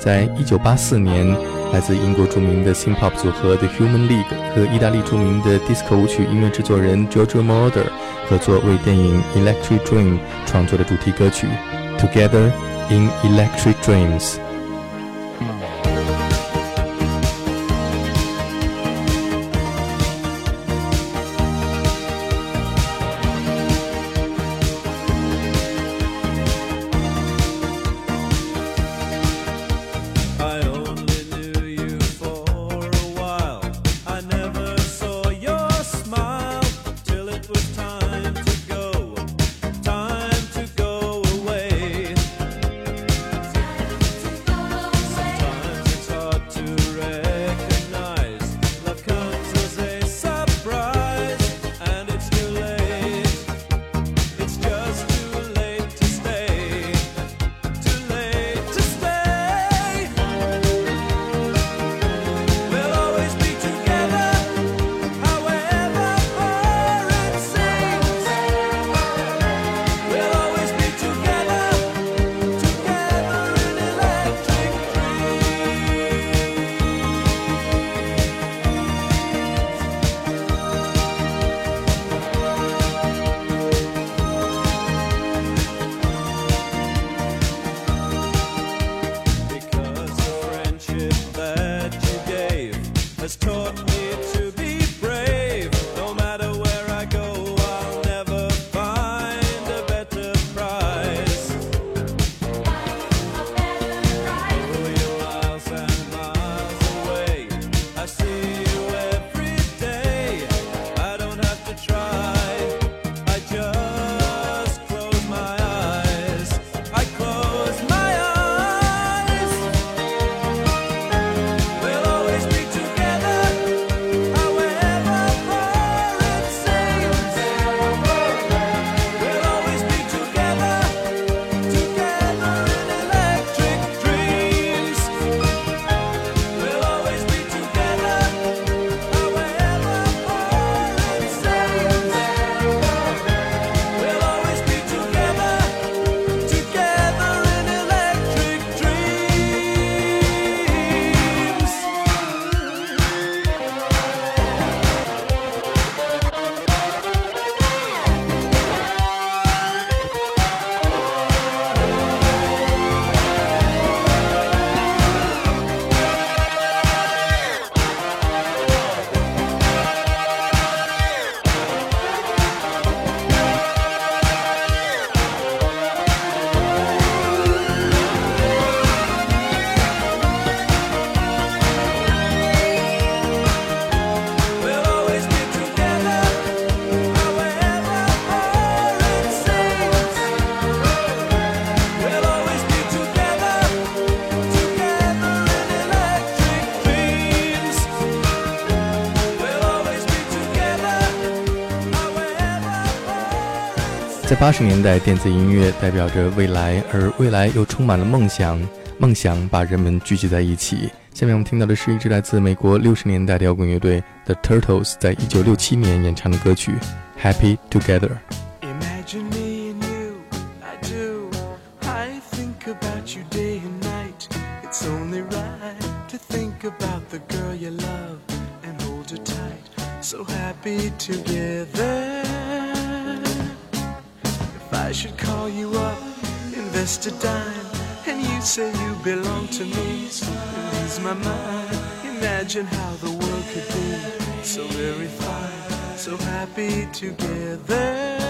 在一九八四年，来自英国著名的 syn-pop 组合 The Human League 和意大利著名的 disco 舞曲音乐制作人 Giorgio Moroder 合作，为电影《Electric Dream》创作的主题歌曲《Together in Electric Dreams》。在八十年代，电子音乐代表着未来，而未来又充满了梦想。梦想把人们聚集在一起。下面我们听到的是一支来自美国六十年代的摇滚乐队 The Turtles 在一九六七年演唱的歌曲《Happy Together》。So happy together. I should call you up, invest a dime, and you say you belong to me. So lose my mind, imagine how the world could be so very fine, so happy together.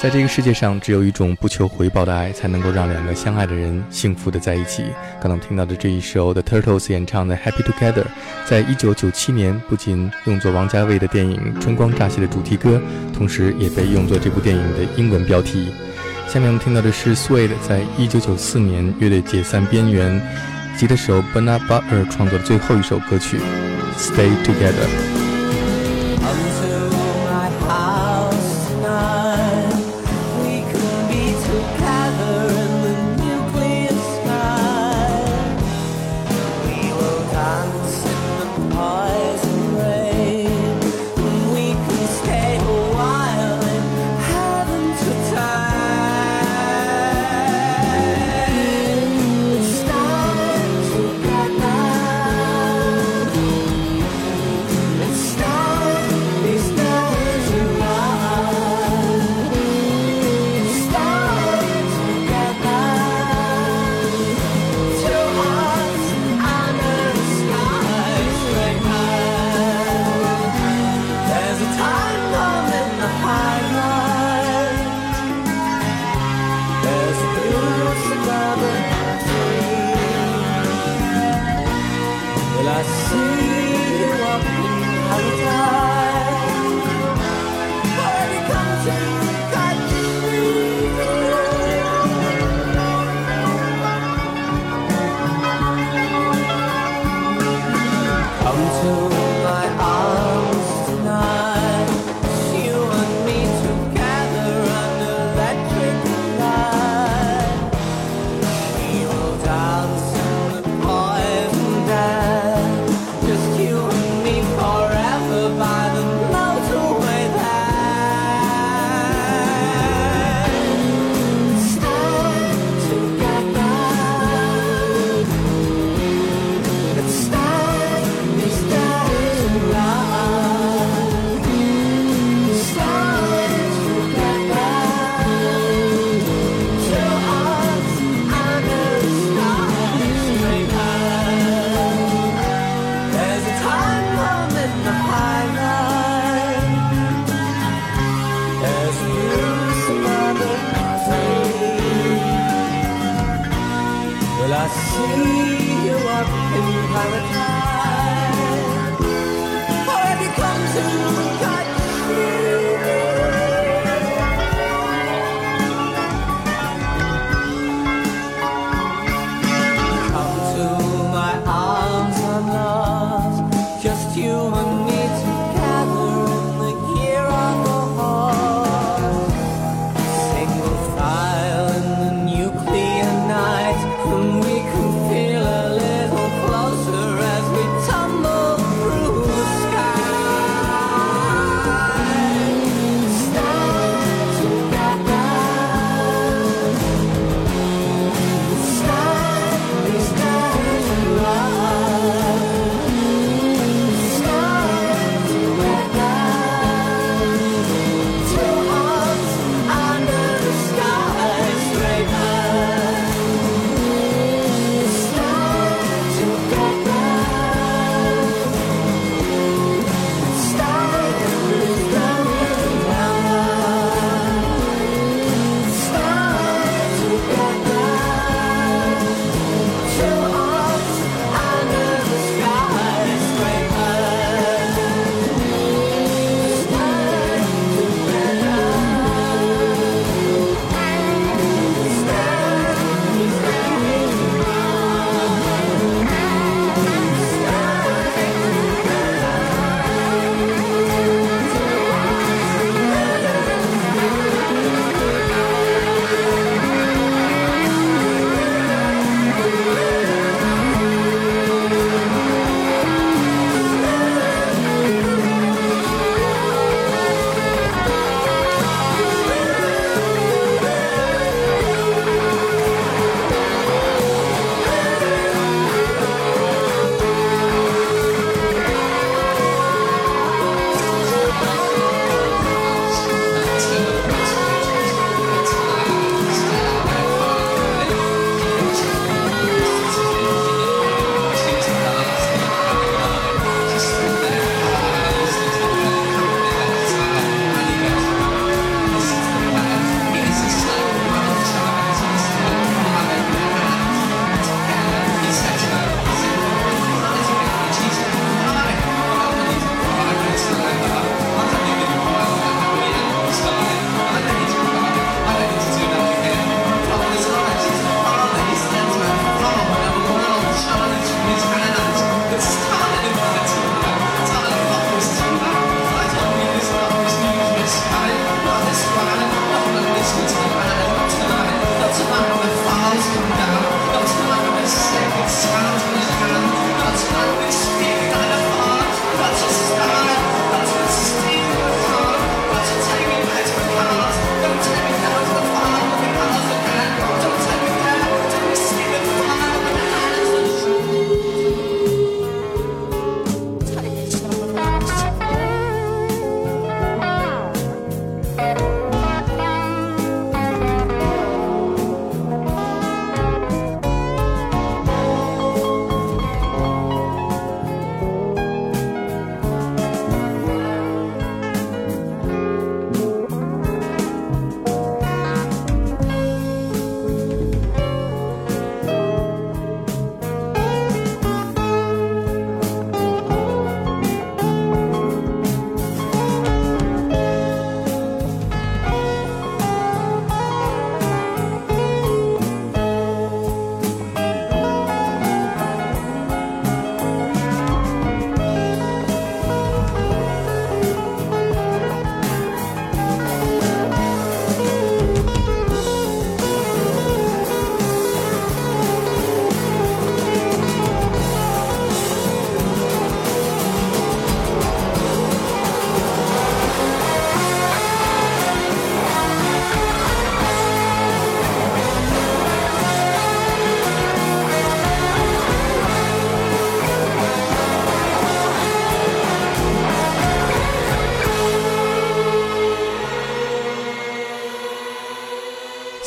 在这个世界上，只有一种不求回报的爱，才能够让两个相爱的人幸福的在一起。刚刚听到的这一首 The Turtles 演唱的《Happy Together》，在一九九七年不仅用作王家卫的电影《春光乍泄》的主题歌，同时也被用作这部电影的英文标题。下面我们听到的是 Suede 在一九九四年乐队解散边缘，吉他手 Bernard Butler 创作的最后一首歌曲《Stay Together》。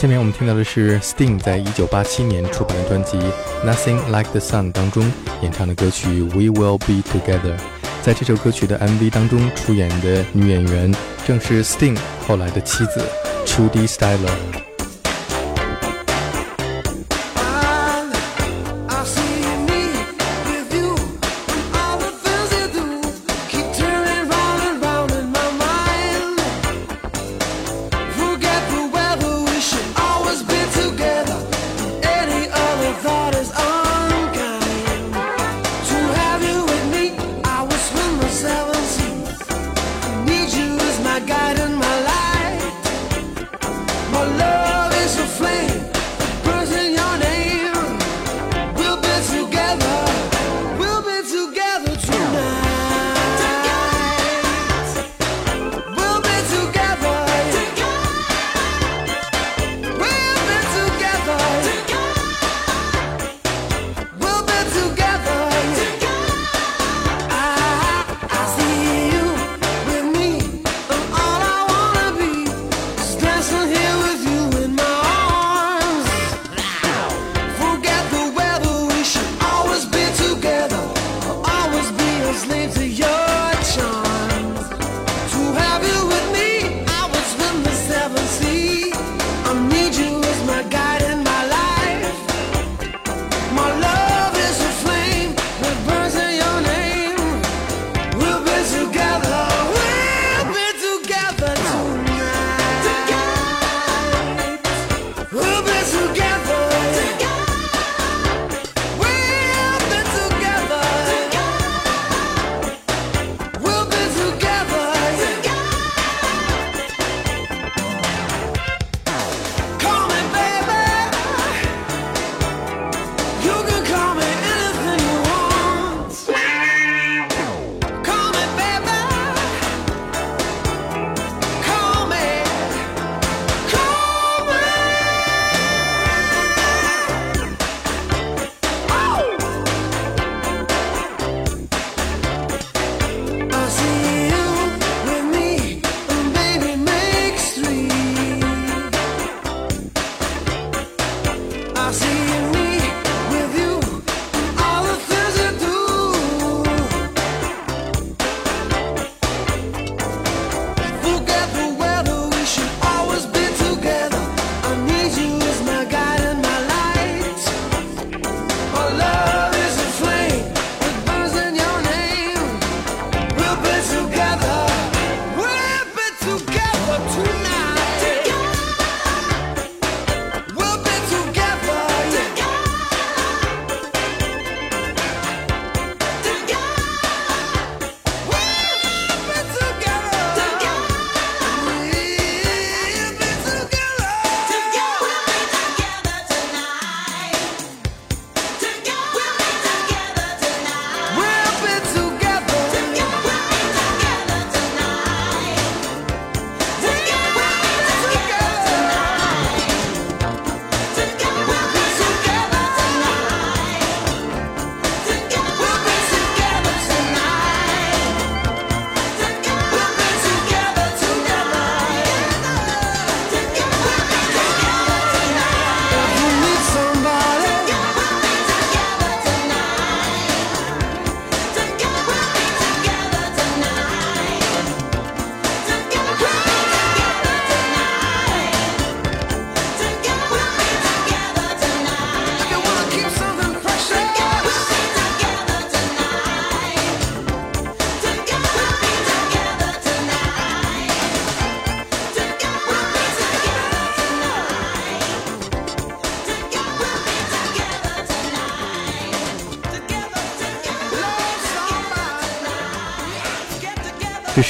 下面我们听到的是 Sting 在一九八七年出版的专辑《Nothing Like the Sun》当中演唱的歌曲《We Will Be Together》。在这首歌曲的 MV 当中出演的女演员正是 Sting 后来的妻子 Trudy Styler。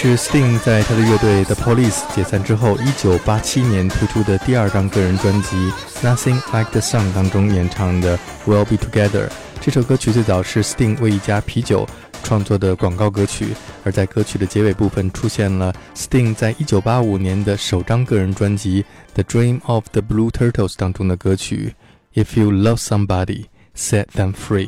是 Sting 在他的乐队 The Police 解散之后，1987年推出的第二张个人专辑《Nothing Like the Sun》当中演唱的《We'll Be Together》。这首歌曲最早是 Sting 为一家啤酒创作的广告歌曲，而在歌曲的结尾部分出现了 Sting 在1985年的首张个人专辑《The Dream of the Blue Turtles》当中的歌曲《If You Love Somebody, Set Them Free》。